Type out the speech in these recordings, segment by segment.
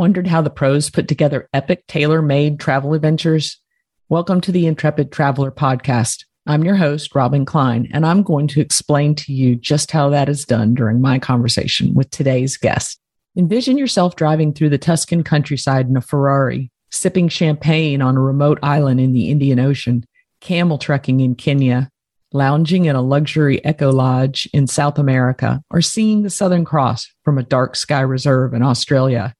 wondered how the pros put together epic tailor made travel adventures? Welcome to the Intrepid Traveler podcast. I'm your host, Robin Cline, and I'm going to explain to you just how that is done during my conversation with today's guest. Envision yourself driving through the Tuscan countryside in a Ferrari, sipping champagne on a remote island in the Indian Ocean, camel trekking in Kenya, lounging in a luxury eco lodge in South America, or seeing the Southern Cross from a dark sky reserve in Australia.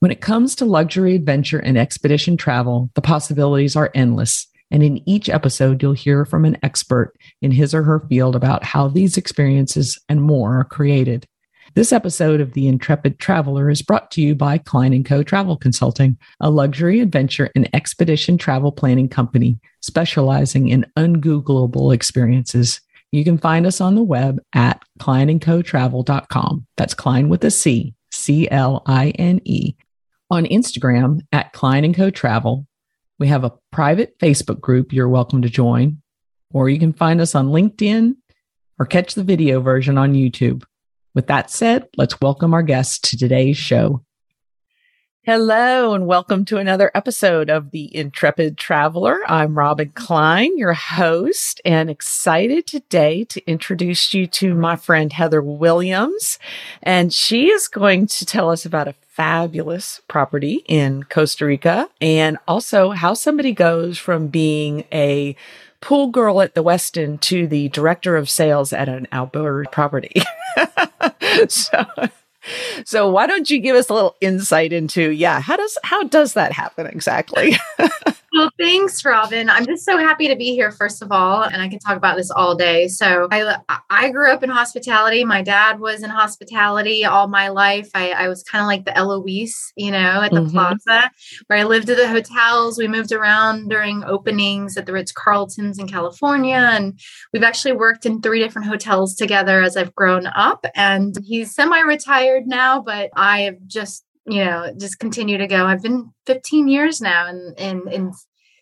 When it comes to luxury adventure and expedition travel, the possibilities are endless. And in each episode, you'll hear from an expert in his or her field about how these experiences and more are created. This episode of The Intrepid Traveler is brought to you by Cline & Co. Travel Consulting, a luxury adventure and expedition travel planning company specializing in ungoogleable experiences. You can find us on the web at clineandcotravel.com. That's Cline with a C, C L I N E on Instagram at Cline and Co Travel. We have a private Facebook group you're welcome to join, or you can find us on LinkedIn or catch the video version on YouTube. With that said, let's welcome our guests to today's show. Hello, and welcome to another episode of The Intrepid Traveler. I'm Robin Cline, your host, and excited today to introduce you to my friend Heather Williams. And she is going to tell us about a fabulous property in Costa Rica and also how somebody goes from being a pool girl at the Westin to the director of sales at an Auberge property. so so why don't you give us a little insight into yeah how does how does that happen exactly? Well thanks robin. I'm just so happy to be here first of all and i can talk about this all day. So i i grew up in hospitality. My dad was in hospitality all my life. I, I was kind of like the eloise you know at the mm-hmm. plaza where i lived at the hotels. We moved around during openings at the ritz-carltons in california and we've actually worked in three different hotels together as i've grown up. And he's semi-retired retired now, but I have just, you know, just continue to go. I've been 15 years now in in, in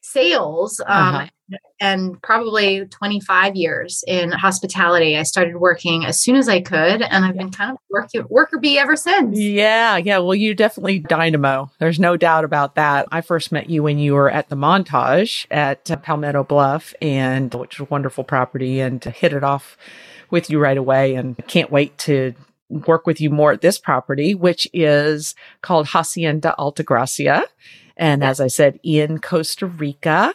sales um, uh-huh. and probably 25 years in hospitality. I started working as soon as I could, and I've been kind of work, worker bee ever since. Yeah, yeah. Well, you definitely dynamo. There's no doubt about that. I first met you when you were at the Montage at Palmetto Bluff, and which is a wonderful property, and to hit it off with you right away and can't wait to work with you more at this property, which is called Hacienda Altagracia. And as I said, in Costa Rica.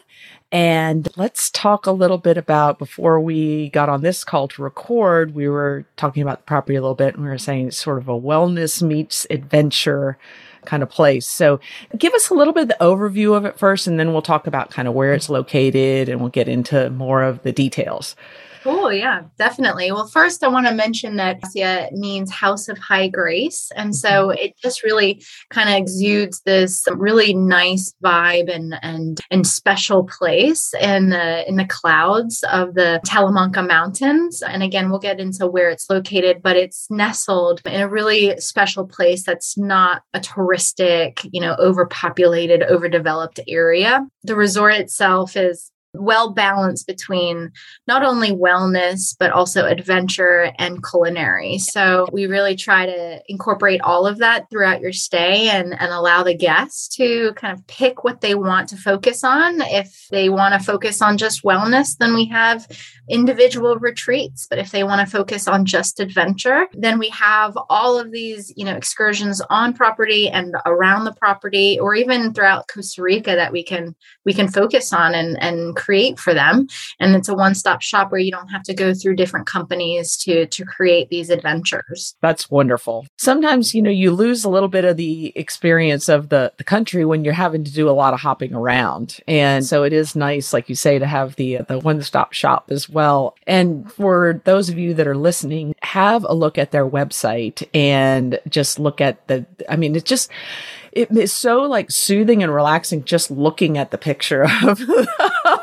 And let's talk a little bit about before we got on this call to record, we were talking about the property a little bit and we were saying it's sort of a wellness meets adventure kind of place. So give us a little bit of the overview of it first, and then we'll talk about kind of where it's located and we'll get into more of the details. Cool. Yeah, definitely. Well, first, I want to mention that Asia means house of high grace. And so mm-hmm. it just really kind of exudes this really nice vibe and, and, and special place in the, in the clouds of the Talamanca Mountains. And again, we'll get into where it's located, but it's nestled in a really special place that's not a touristic, you know, overpopulated, overdeveloped area. The resort itself is well balanced between not only wellness but also adventure and culinary. So we really try to incorporate all of that throughout your stay and, and allow the guests to kind of pick what they want to focus on. If they want to focus on just wellness then we have individual retreats. But if they want to focus on just adventure then we have all of these you know excursions on property and around the property or even throughout costa rica that we can we can focus on and and create for them. And it's a one-stop shop where you don't have to go through different companies to to create these adventures. That's wonderful. Sometimes you know you lose a little bit of the experience of the the country when you're having to do a lot of hopping around. And so it is nice like you say to have the the one-stop shop as well. And for those of you that are listening have a look at their website and just look at the i mean it's just it is so like soothing and relaxing just looking at the picture of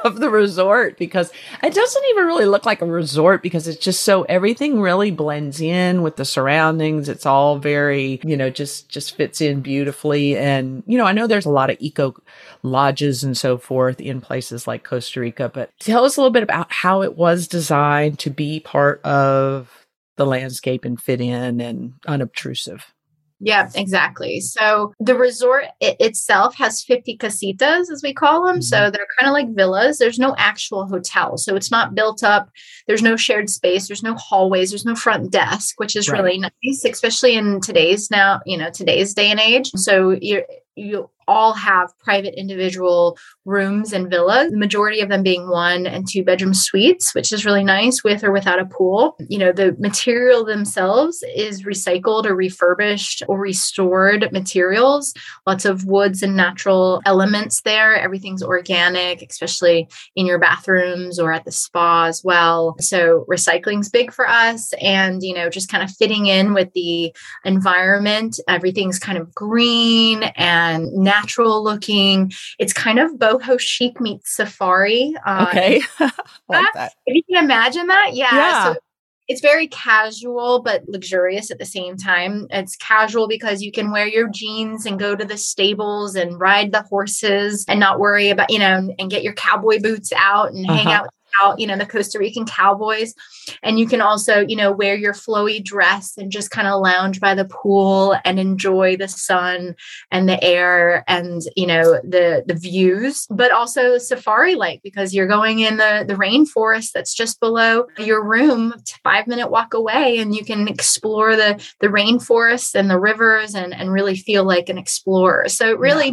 of the resort because it doesn't even really look like a resort because it's just so everything really blends in with the surroundings. It's all very, you know, just just fits in beautifully and you know, I know there's a lot of eco lodges and so forth in places like Costa Rica, but tell us a little bit about how it was designed to be part of the landscape and fit in and unobtrusive. Yeah, exactly. So the resort it itself has 50 casitas, as we call them. Mm-hmm. So they're kind of like villas. There's no actual hotel. So it's not built up. There's no shared space. There's no hallways. There's no front desk, which is right. really nice, especially in today's now, you know, today's day and age. So you're you all have private individual rooms and villas, the majority of them being one and two bedroom suites, which is really nice with or without a pool. You know, the material themselves is recycled or refurbished or restored materials, lots of woods and natural elements there. Everything's organic, especially in your bathrooms or at the spa as well. So recycling's big for us and, you know, just kind of fitting in with the environment. Everything's kind of green and natural natural looking. It's kind of boho chic meets safari. Um, okay. like that. If you can imagine that. Yeah. yeah. So it's very casual but luxurious at the same time. It's casual because you can wear your jeans and go to the stables and ride the horses and not worry about, you know, and get your cowboy boots out and uh-huh. hang out you know, the Costa Rican cowboys. And you can also, you know, wear your flowy dress and just kind of lounge by the pool and enjoy the sun and the air and, you know, the the views, but also safari like because you're going in the the rainforest that's just below your room, 5 minute walk away and you can explore the the rainforest and the rivers and and really feel like an explorer. So it really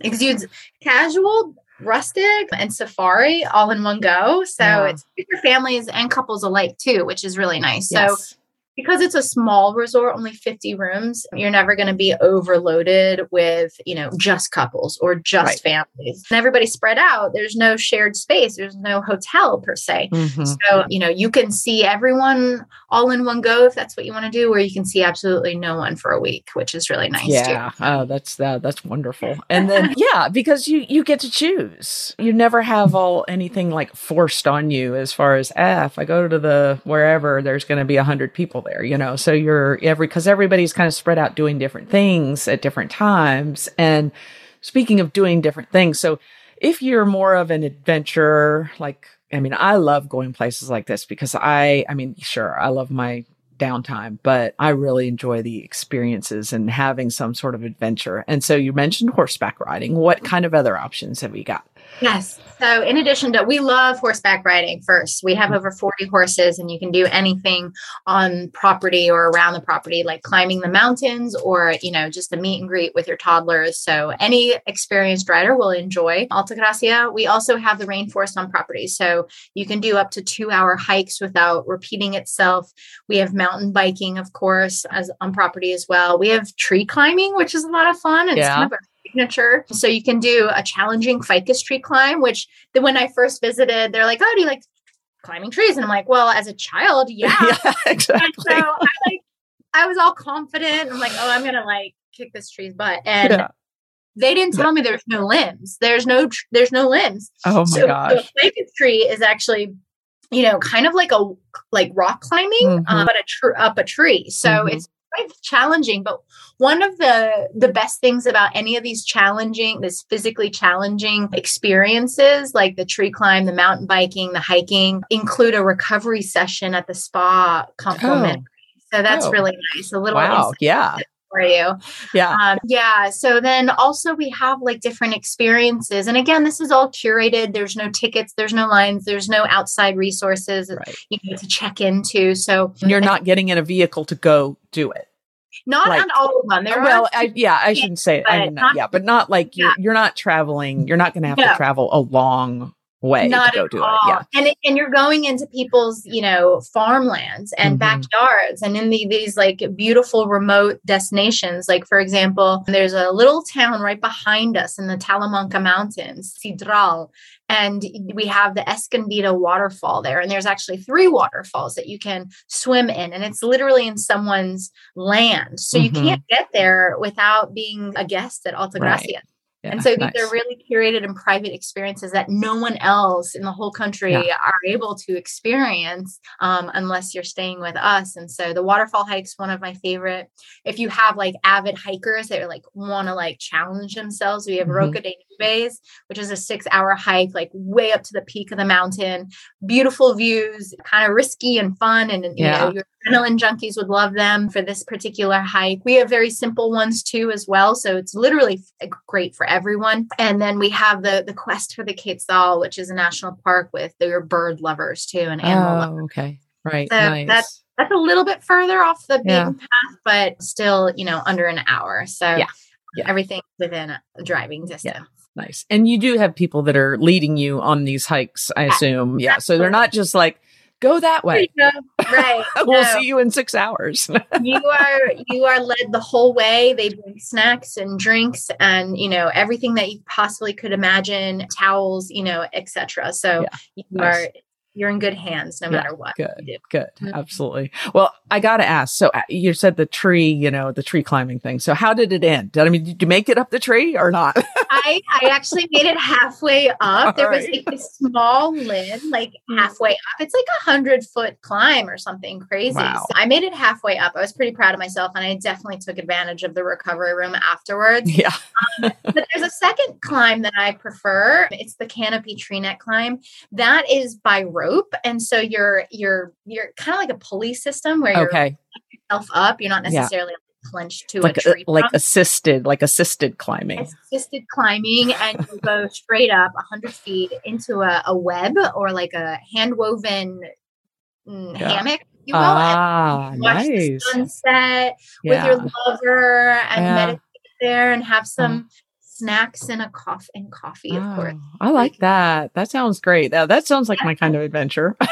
yeah. exudes casual rustic and safari all in one go. So yeah. it's for families and couples alike too, which is really nice. Yes. So because it's a small resort, only 50 rooms, you're never going to be overloaded with, you know, just couples or just right. families. And everybody's spread out. There's no shared space. There's no hotel per se. Mm-hmm. So, you know, you can see everyone all in one go if that's what you want to do, or you can see absolutely no one for a week, which is really nice. Yeah. Too. Oh, that's uh, that's wonderful. And then yeah, because you you get to choose. You never have all anything like forced on you as far as ah, if I go to the wherever there's going to be a hundred people there, you know. So you're every because everybody's kind of spread out doing different things at different times. And speaking of doing different things, so if you're more of an adventurer, like I mean, I love going places like this because I, I mean, sure, I love my downtime, but I really enjoy the experiences and having some sort of adventure. And so you mentioned horseback riding. What kind of other options have we got? Yes. So, in addition to, we love horseback riding first. We have mm-hmm. over 40 horses, and you can do anything on property or around the property, like climbing the mountains or, you know, just a meet and greet with your toddlers. So, any experienced rider will enjoy Altagracia. We also have the rainforest on property. So, you can do up to two hour hikes without repeating itself. We have mountain biking, of course, as on property as well. We have tree climbing, which is a lot of fun. It's yeah. kind of a signature. So you can do a challenging ficus tree climb, which the, when I first visited, they're like, oh, do you like climbing trees? And I'm like, well, as a child, yeah. yeah exactly. And so I like, I was all confident. I'm like, oh, I'm going to like kick this tree's butt. And yeah. they didn't tell me there's no limbs. There's no, there's no limbs. Oh my so, gosh. So a ficus tree is actually you know, kind of like a like rock climbing, mm-hmm. um, but a tr- up a tree. So mm-hmm. it's quite challenging but one of the the best things about any of these challenging this physically challenging experiences like the tree climb the mountain biking the hiking include a recovery session at the spa oh. complimentary oh. so that's oh. really nice a little wow yeah for you. Yeah. Um, yeah. So then also we have like different experiences. And again, this is all curated. There's no tickets, there's no lines, there's no outside resources right. you know to check into. So you're not getting in a vehicle to go do it. Not like, on all of them. There well, I, yeah, I shouldn't say it. I mean, not, yeah, but not like you're yeah. you're not traveling. You're not going to have no. to travel a long way Not to go do all. it. Yeah. And and you're going into people's, you know, farmlands and mm-hmm. backyards and in the, these like beautiful remote destinations. Like for example, there's a little town right behind us in the Talamanca Mountains, Sidral, and we have the Escondida waterfall there. And there's actually three waterfalls that you can swim in and it's literally in someone's land. So mm-hmm. you can't get there without being a guest at Altagracia. Right. Yeah, and so nice. these are really curated and private experiences that no one else in the whole country yeah. are able to experience um, unless you're staying with us. And so the waterfall hike's one of my favorite. If you have like avid hikers that are like want to like challenge themselves, we have mm-hmm. Roca de Bays, which is a six hour hike, like way up to the peak of the mountain. Beautiful views, kind of risky and fun. And, you Yeah. know, your adrenaline junkies would love them for this particular hike. We have very simple ones too, as well. So it's literally great for everyone. And then we have the, the Quest for the Quetzal, which is a national park with your bird lovers too and animal oh, lovers. Oh, okay. Right. So nice. that's- That's a little bit further off the beaten Yeah. path, but still, you know, under an hour. So Yeah. Yeah. everything within a driving distance. Nice. And you do have people that are leading you on these hikes, I assume. Yeah. So they're not just like, go that way. Right. we'll No. see you in six hours. you are you are led the whole way. They bring snacks and drinks and you know everything that you possibly could imagine, towels, you know, etc. So Yeah. you Nice. are you're in good hands no Yeah. matter what. Good. Good. Mhm. Absolutely. Well, I got to ask. So uh, you said the tree, you know, the tree climbing thing. So how did it end? Did I mean, did you make it up the tree or not? I I actually made it halfway up. There was like a small limb, like Mm. halfway up. It's like a hundred foot climb or something crazy. Wow. So I made it halfway up. I was pretty proud of myself, and I definitely took advantage of the recovery room afterwards. yeah. but there's a second climb that I prefer. It's the canopy tree net climb. That is by rope, and so you're you're you're kind of like a pulley system where you're Okay. yourself up. You're not Yeah. necessarily clenched to Like, a tree. like assisted, like assisted climbing. assisted climbing, and you go straight up 100 feet into a, a web or like a hand woven mm, Yeah. hammock. You will, Ah, and watch the nice. sunset with your lover and Yeah. meditate there and have some snacks and a cough and coffee, of course. Oh, I like that. That sounds great. That, that sounds like my kind of adventure.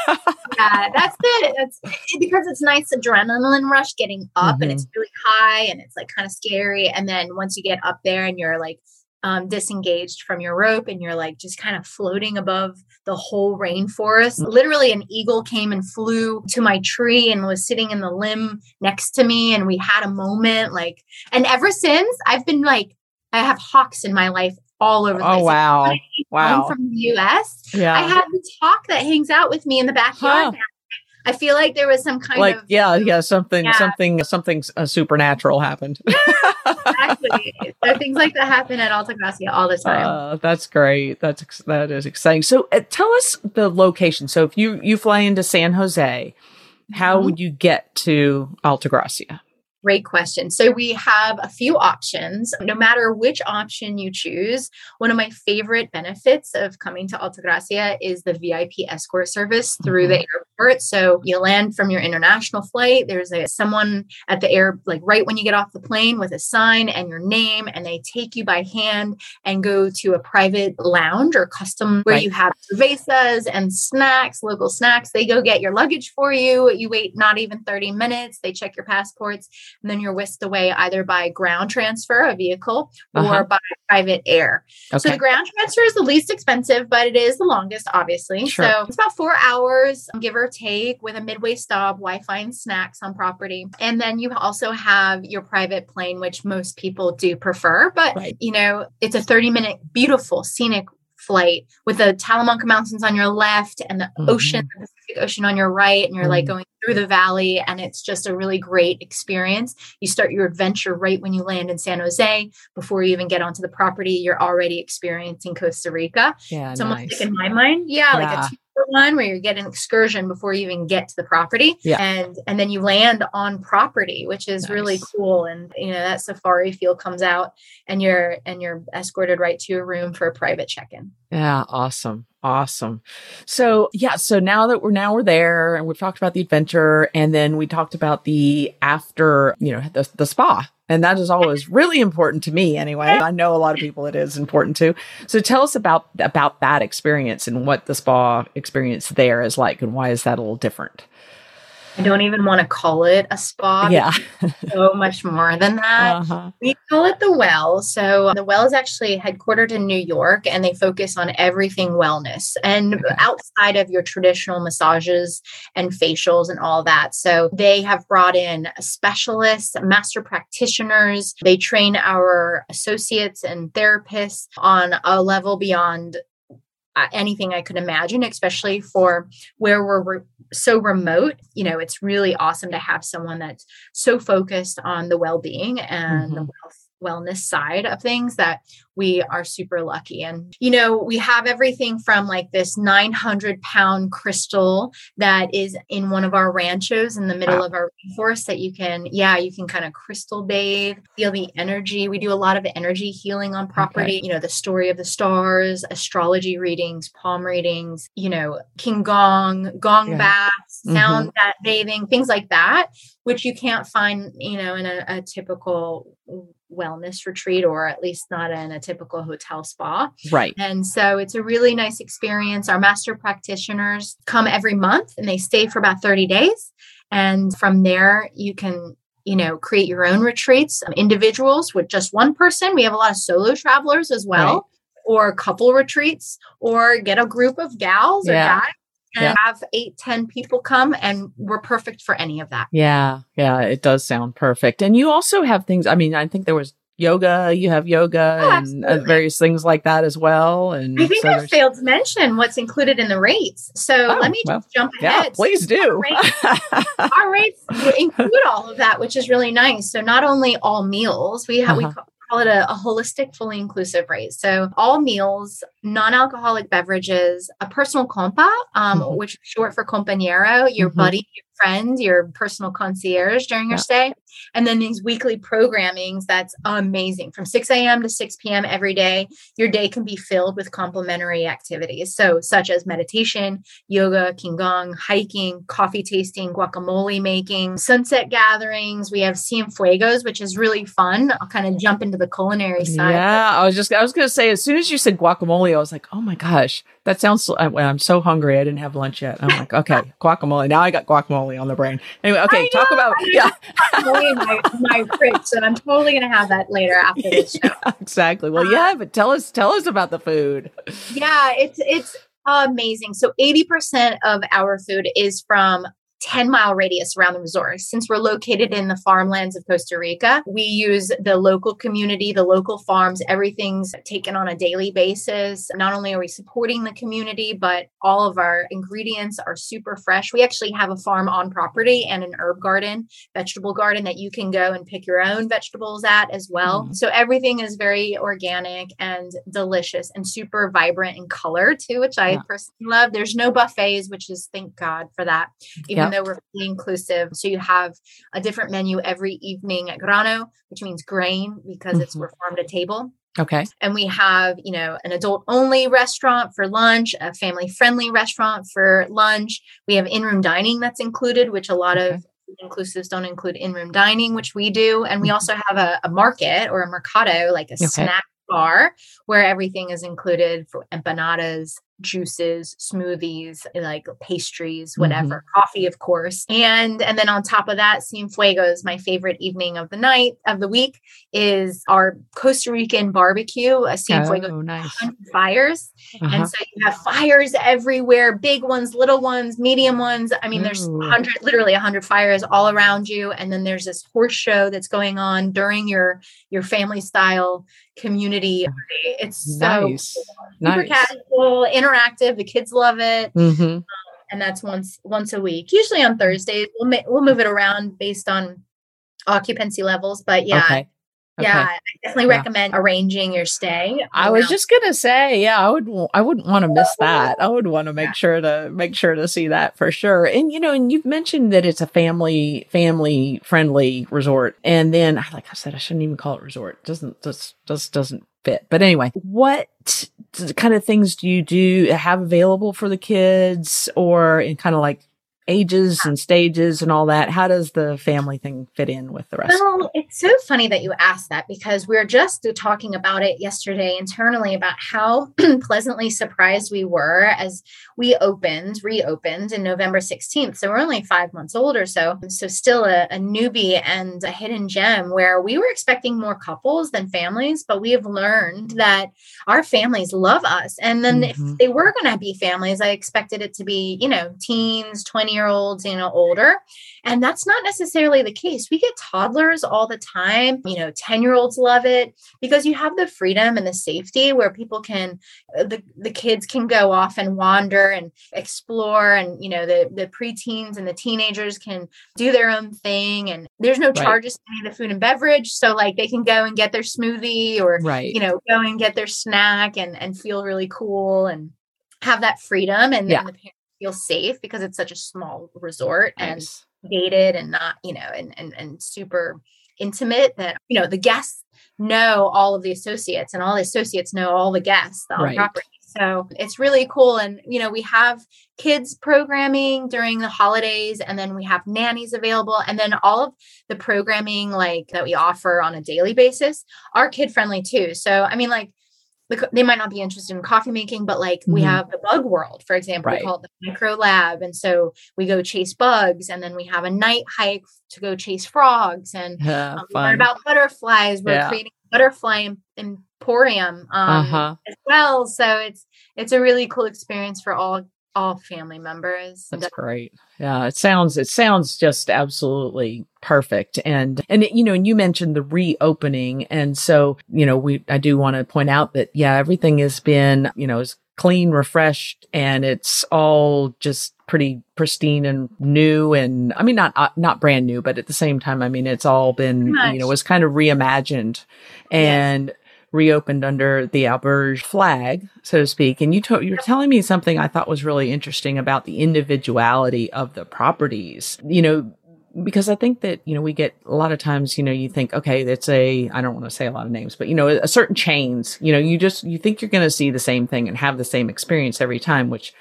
Yeah, that's it. That's because it's nice adrenaline rush getting up and Mm-hmm. it's really high and it's like kind of scary. And then once you get up there and you're like um, disengaged from your rope and you're like just kind of floating above the whole rainforest. Mm. Literally, an eagle came and flew to my tree and was sitting in the limb next to me. And we had a moment like, and ever since I've been like, I have hawks in my life all over the place. oh, wow. Home Wow. From the US. Yeah. I have this hawk that hangs out with me in the backyard. Huh. I feel like there was some kind like of yeah yeah something Yeah. something something uh, supernatural happened exactly. so things like that happen at Alta Gracia all the time. uh, that's great that's that is exciting so uh, tell us the location so if you you fly into san jose how Mhm. would you get to altagracia Great question. So we have a few options. No matter which option you choose, one of my favorite benefits of coming to Altagracia is the VIP escort service through the mm-hmm. airport. So you land from your international flight. There's a someone at the air, like right when you get off the plane, with a sign and your name, and they take you by hand and go to a private lounge or custom where Right. you have cervezas and snacks, local snacks. They go get your luggage for you. You wait not even 30 minutes. They check your passports and then you're whisked away either by ground transfer, a vehicle, Uh-huh. or by private air. So the ground transfer is the least expensive, but it is the longest, obviously. Sure. So it's about four hours, give or take, with a midway stop, Wi Fi and snacks on property. And then you also have your private plane, which most people do prefer. But, Right. you know, it's a 30 minute, beautiful, scenic flight with the Talamanca Mountains on your left and the Mhm. ocean, the Pacific Ocean on your right. And you're like Mhm. going through the valley, and it's just a really great experience. You start your adventure right when you land in San Jose. Before you even get onto the property, you're already experiencing Costa Rica. yeah It's almost like in my mind, yeah, like a two one where you get an excursion before you even get to the property. Yeah. And and then you land on property, which is really cool. And you know, that safari feel comes out and you're and you're escorted right to your room for a private check-in. Yeah, awesome. Awesome. So, yeah, so now that we're now we're there and we've talked about the adventure and then we talked about the after, you know, the the spa. And that is always really important to me anyway. I know a lot of people it is important to. So tell us about about that experience and what the spa experience there is like and why is that a little different? I don't even want to call it a spa. yeah. So much more than that. Uh-huh. We call it the Well. So the Well is actually headquartered in New York and they focus on everything wellness and Okay. outside of your traditional massages and facials and all that. So they have brought in specialists, master practitioners. They train our associates and therapists on a level beyond uh, anything I could imagine, especially for where we're re- so remote. You know, it's really awesome to have someone that's so focused on the well being and the Mhm. wealth wellness side of things that we are super lucky. And, you know, we have everything from like this 900 pound crystal that is in one of our ranchos in the middle wow. of our rainforest that you can, yeah, you can kind of crystal bathe, feel the energy. We do a lot of energy healing on property, okay. you know, the story of the stars, astrology readings, palm readings, you know, King Gong, gong yeah. baths, sound mm-hmm. bathing, things like that, which you can't find, you know, in a, a typical wellness retreat or at least not in a typical hotel spa. Right. And so it's a really nice experience. Our master practitioners come every month and they stay for about 30 days. And from there, you can you know create your own retreats um, individuals with just one person we have a lot of solo travelers as well right. or couple retreats or get a group of gals yeah. or guys yeah. have eight, ten people come, and we're perfect for any of that. Yeah, yeah, it does sound perfect. And you also have things. I mean, I think there was yoga. You have yoga oh, and uh, various things like that as well. And I think so I failed to mention what's included in the rates. So oh, let me just well, jump ahead. Yeah, please do. Our rates, our rates include all of that, which is really nice. So not only all meals, we have uh-huh. we call it a, a, holistic, fully inclusive rate. So all meals, non-alcoholic beverages, a personal compa, um, mm-hmm. which is short for compañero, your mm-hmm. buddy, your friend, your personal concierge during your yeah. stay. And then these weekly programmings that's amazing from 6 a.m. to 6 p.m. every day. Your day can be filled with complementary activities. So, such as meditation, yoga, Qigong, hiking, coffee tasting, guacamole making, sunset gatherings. We have Cienfuegos, which is really fun. I'll kind of jump into the culinary side. Yeah, I was just, I was going to say, as soon as you said guacamole, I was like, oh my gosh, that sounds, I, I'm so hungry. I didn't have lunch yet. I'm like, okay, guacamole. Now I got guacamole on the brain. Anyway, okay, talk about, yeah my, my fridge, so I'm totally gonna have that later after this show. Yeah, exactly. Well, yeah, um, but tell us tell us about the food. Yeah, it's it's amazing. So 80% of our food is from 10 mile radius around the resort. Since we're located in the farmlands of Costa Rica, we use the local community, the local farms, everything's taken on a daily basis. Not only are we supporting the community, but all of our ingredients are super fresh. We actually have a farm on property and an herb garden, vegetable garden that you can go and pick your own vegetables at as well. Mm-hmm. So everything is very organic and delicious and super vibrant in color too, which I yeah. personally love. There's no buffets, which is thank God for that. Even even though we're fully inclusive. So you have a different menu every evening at Grano, which means grain because mm-hmm. it's we're farm to table. Okay. And we have, you know, an adult only restaurant for lunch, a family friendly restaurant for lunch. We have in room dining that's included, which a lot okay. of inclusives don't include in room dining, which we do. And we mm-hmm. also have a, a market or a mercado, like a okay. snack bar where everything is included for empanadas, juices, smoothies, like pastries, whatever, mm-hmm. coffee, of course. And and then on top of that, Cienfuegos, my favorite evening of the night of the week is our Costa Rican barbecue, a Cienfuegos oh, nice. fires. Uh-huh. And so you have fires everywhere, big ones, little ones, medium ones. I mean, Ooh. there's hundred literally a hundred fires all around you. And then there's this horse show that's going on during your your family style community. It's so nice. super nice. casual, interactive. The kids love it. Mm-hmm. Um, and that's once once a week, usually on Thursdays. We'll ma- we'll move it around based on occupancy levels, but yeah, okay. Okay. Yeah, I definitely yeah. recommend arranging your stay. I was just gonna say, yeah, I would. I wouldn't want to miss that. I would want to make yeah. sure to make sure to see that for sure. And you know, and you've mentioned that it's a family family friendly resort. And then, ah, like I said, I shouldn't even call it resort. Doesn't just just doesn't fit. But anyway, what kind of things do you do have available for the kids, or in kind of like ages and stages and all that. How does the family thing fit in with the rest? Well, it's so funny that you asked that because we were just talking about it yesterday internally about how pleasantly surprised we were as we opened, reopened in November 16th. So we're only five months old or so. So still a, a newbie and a hidden gem where we were expecting more couples than families, but we have learned that our families love us. And then mm-hmm. if they were going to be families, I expected it to be, you know, teens, 20 year olds, you know, older. And that's not necessarily the case. We get toddlers all the time. You know, 10 year olds love it because you have the freedom and the safety where people can, uh, the, the kids can go off and wander and explore. And, you know, the, the preteens and the teenagers can do their own thing. And there's no charges to any of the food and beverage. So, like, they can go and get their smoothie or, right. you know, go and get their snack and, and feel really cool and have that freedom. And, yeah. and the parents feel safe because it's such a small resort nice. and gated and not, you know, and, and, and super intimate that, you know, the guests know all of the associates and all the associates know all the guests on right. property. So it's really cool. And, you know, we have kids programming during the holidays, and then we have nannies available. And then all of the programming like that we offer on a daily basis are kid friendly too. So, I mean, like they might not be interested in coffee making, but like mm-hmm. we have the bug world, for example, right. we call it the micro lab. And so we go chase bugs and then we have a night hike to go chase frogs and yeah, um, learn about butterflies. We're yeah. creating butterfly emporium um, uh-huh. as well. So it's, it's a really cool experience for all all family members. That's great. Yeah, it sounds it sounds just absolutely perfect. And and you know, and you mentioned the reopening, and so you know, we I do want to point out that yeah, everything has been you know is clean, refreshed, and it's all just pretty pristine and new and i mean not uh, not brand new but at the same time i mean it's all been you know was kind of reimagined and yes reopened under the Auberge flag, so to speak. And you to- you're telling me something I thought was really interesting about the individuality of the properties. You know, because I think that, you know, we get a lot of times, you know, you think, okay, it's a, I don't want to say a lot of names, but, you know, a certain chains, you know, you just, you think you're going to see the same thing and have the same experience every time, which,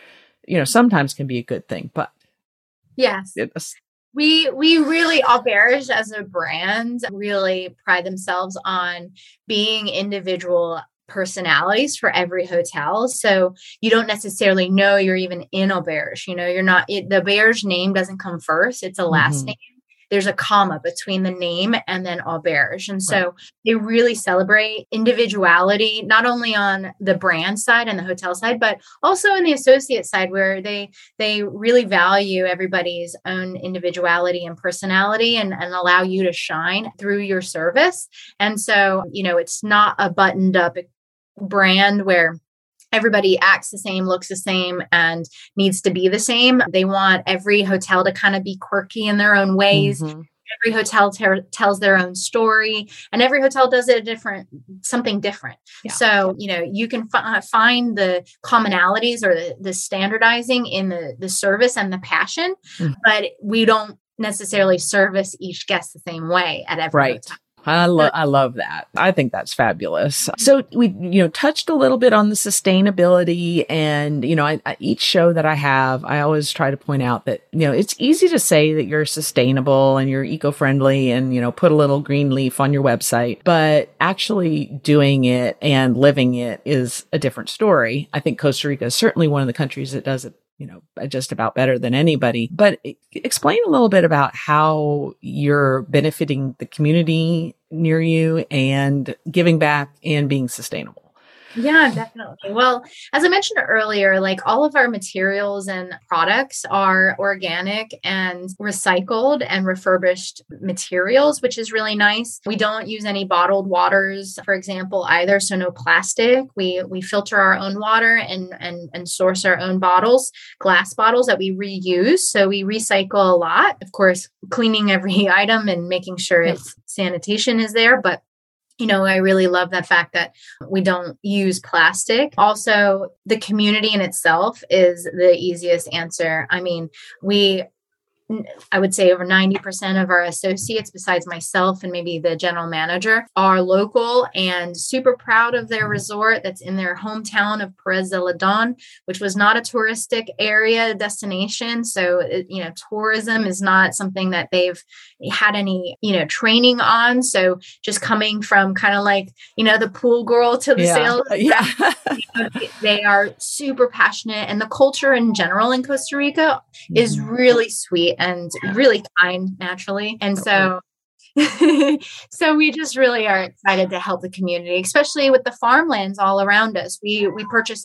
you know, sometimes can be a good thing, but. Yes. It's, we we really Auberge as a brand really pride themselves on being individual personalities for every hotel. So you don't necessarily know you're even in Auberge. You know, you're not it, the Auberge name doesn't come first; it's a last mm-hmm. name there's a comma between the name and then auberge. And so right. they really celebrate individuality, not only on the brand side and the hotel side, but also in the associate side where they they really value everybody's own individuality and personality and, and allow you to shine through your service. And so, you know, it's not a buttoned up brand where everybody acts the same, looks the same, and needs to be the same. They want every hotel to kind of be quirky in their own ways. Mm-hmm. Every hotel ter- tells their own story, and every hotel does it a different, something different. Yeah. So you know you can f- find the commonalities or the, the standardizing in the the service and the passion, mm-hmm. but we don't necessarily service each guest the same way at every right. hotel. I love I love that. I think that's fabulous. So we you know touched a little bit on the sustainability and you know I, I, each show that I have I always try to point out that you know it's easy to say that you're sustainable and you're eco-friendly and you know put a little green leaf on your website, but actually doing it and living it is a different story. I think Costa Rica is certainly one of the countries that does it you know, just about better than anybody. But explain a little bit about how you're benefiting the community near you and giving back and being sustainable. Yeah, definitely. Well, as I mentioned earlier, like all of our materials and products are organic and recycled and refurbished materials, which is really nice. We don't use any bottled waters, for example, either. So no plastic. We we filter our own water and and and source our own bottles, glass bottles that we reuse. So we recycle a lot. Of course, cleaning every item and making sure its sanitation is there, but you know, I really love the fact that we don't use plastic. Also, the community in itself is the easiest answer. I mean, we I would say over 90% of our associates, besides myself and maybe the general manager, are local and super proud of their resort that's in their hometown of Perez Zeledon, which was not a touristic area destination. So, you know, tourism is not something that they've had any, you know, training on. So, just coming from kind of like, you know, the pool girl to the yeah. sales, yeah. you know, they are super passionate. And the culture in general in Costa Rica is mm-hmm. really sweet and really kind naturally. And so so we just really are excited to help the community, especially with the farmlands all around us. We we purchase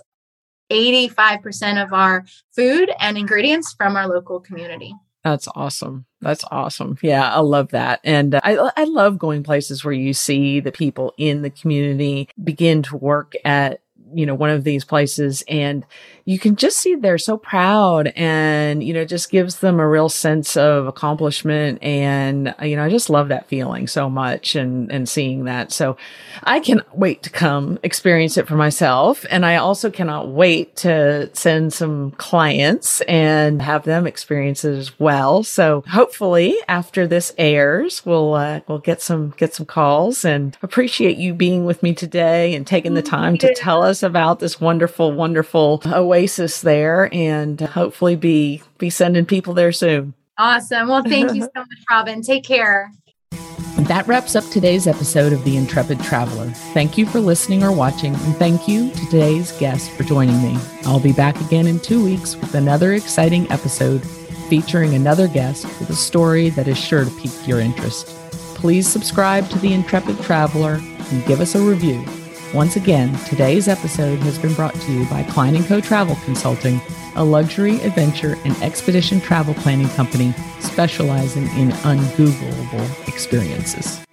85% of our food and ingredients from our local community. That's awesome. That's awesome. Yeah, I love that. And uh, I, I love going places where you see the people in the community begin to work at you know, one of these places and you can just see they're so proud and, you know, just gives them a real sense of accomplishment. And, you know, I just love that feeling so much and, and seeing that. So I can wait to come experience it for myself. And I also cannot wait to send some clients and have them experience it as well. So hopefully after this airs, we'll, uh, we'll get some, get some calls and appreciate you being with me today and taking the time to tell us about this wonderful, wonderful oasis there and hopefully be, be sending people there soon. Awesome. Well, thank you so much, Robin. Take care. That wraps up today's episode of The Intrepid Traveler. Thank you for listening or watching, and thank you to today's guest for joining me. I'll be back again in two weeks with another exciting episode featuring another guest with a story that is sure to pique your interest. Please subscribe to The Intrepid Traveler and give us a review. Once again, today's episode has been brought to you by Cline & Co. Travel Consulting, a luxury, adventure, and expedition travel planning company specializing in ungoogleable experiences.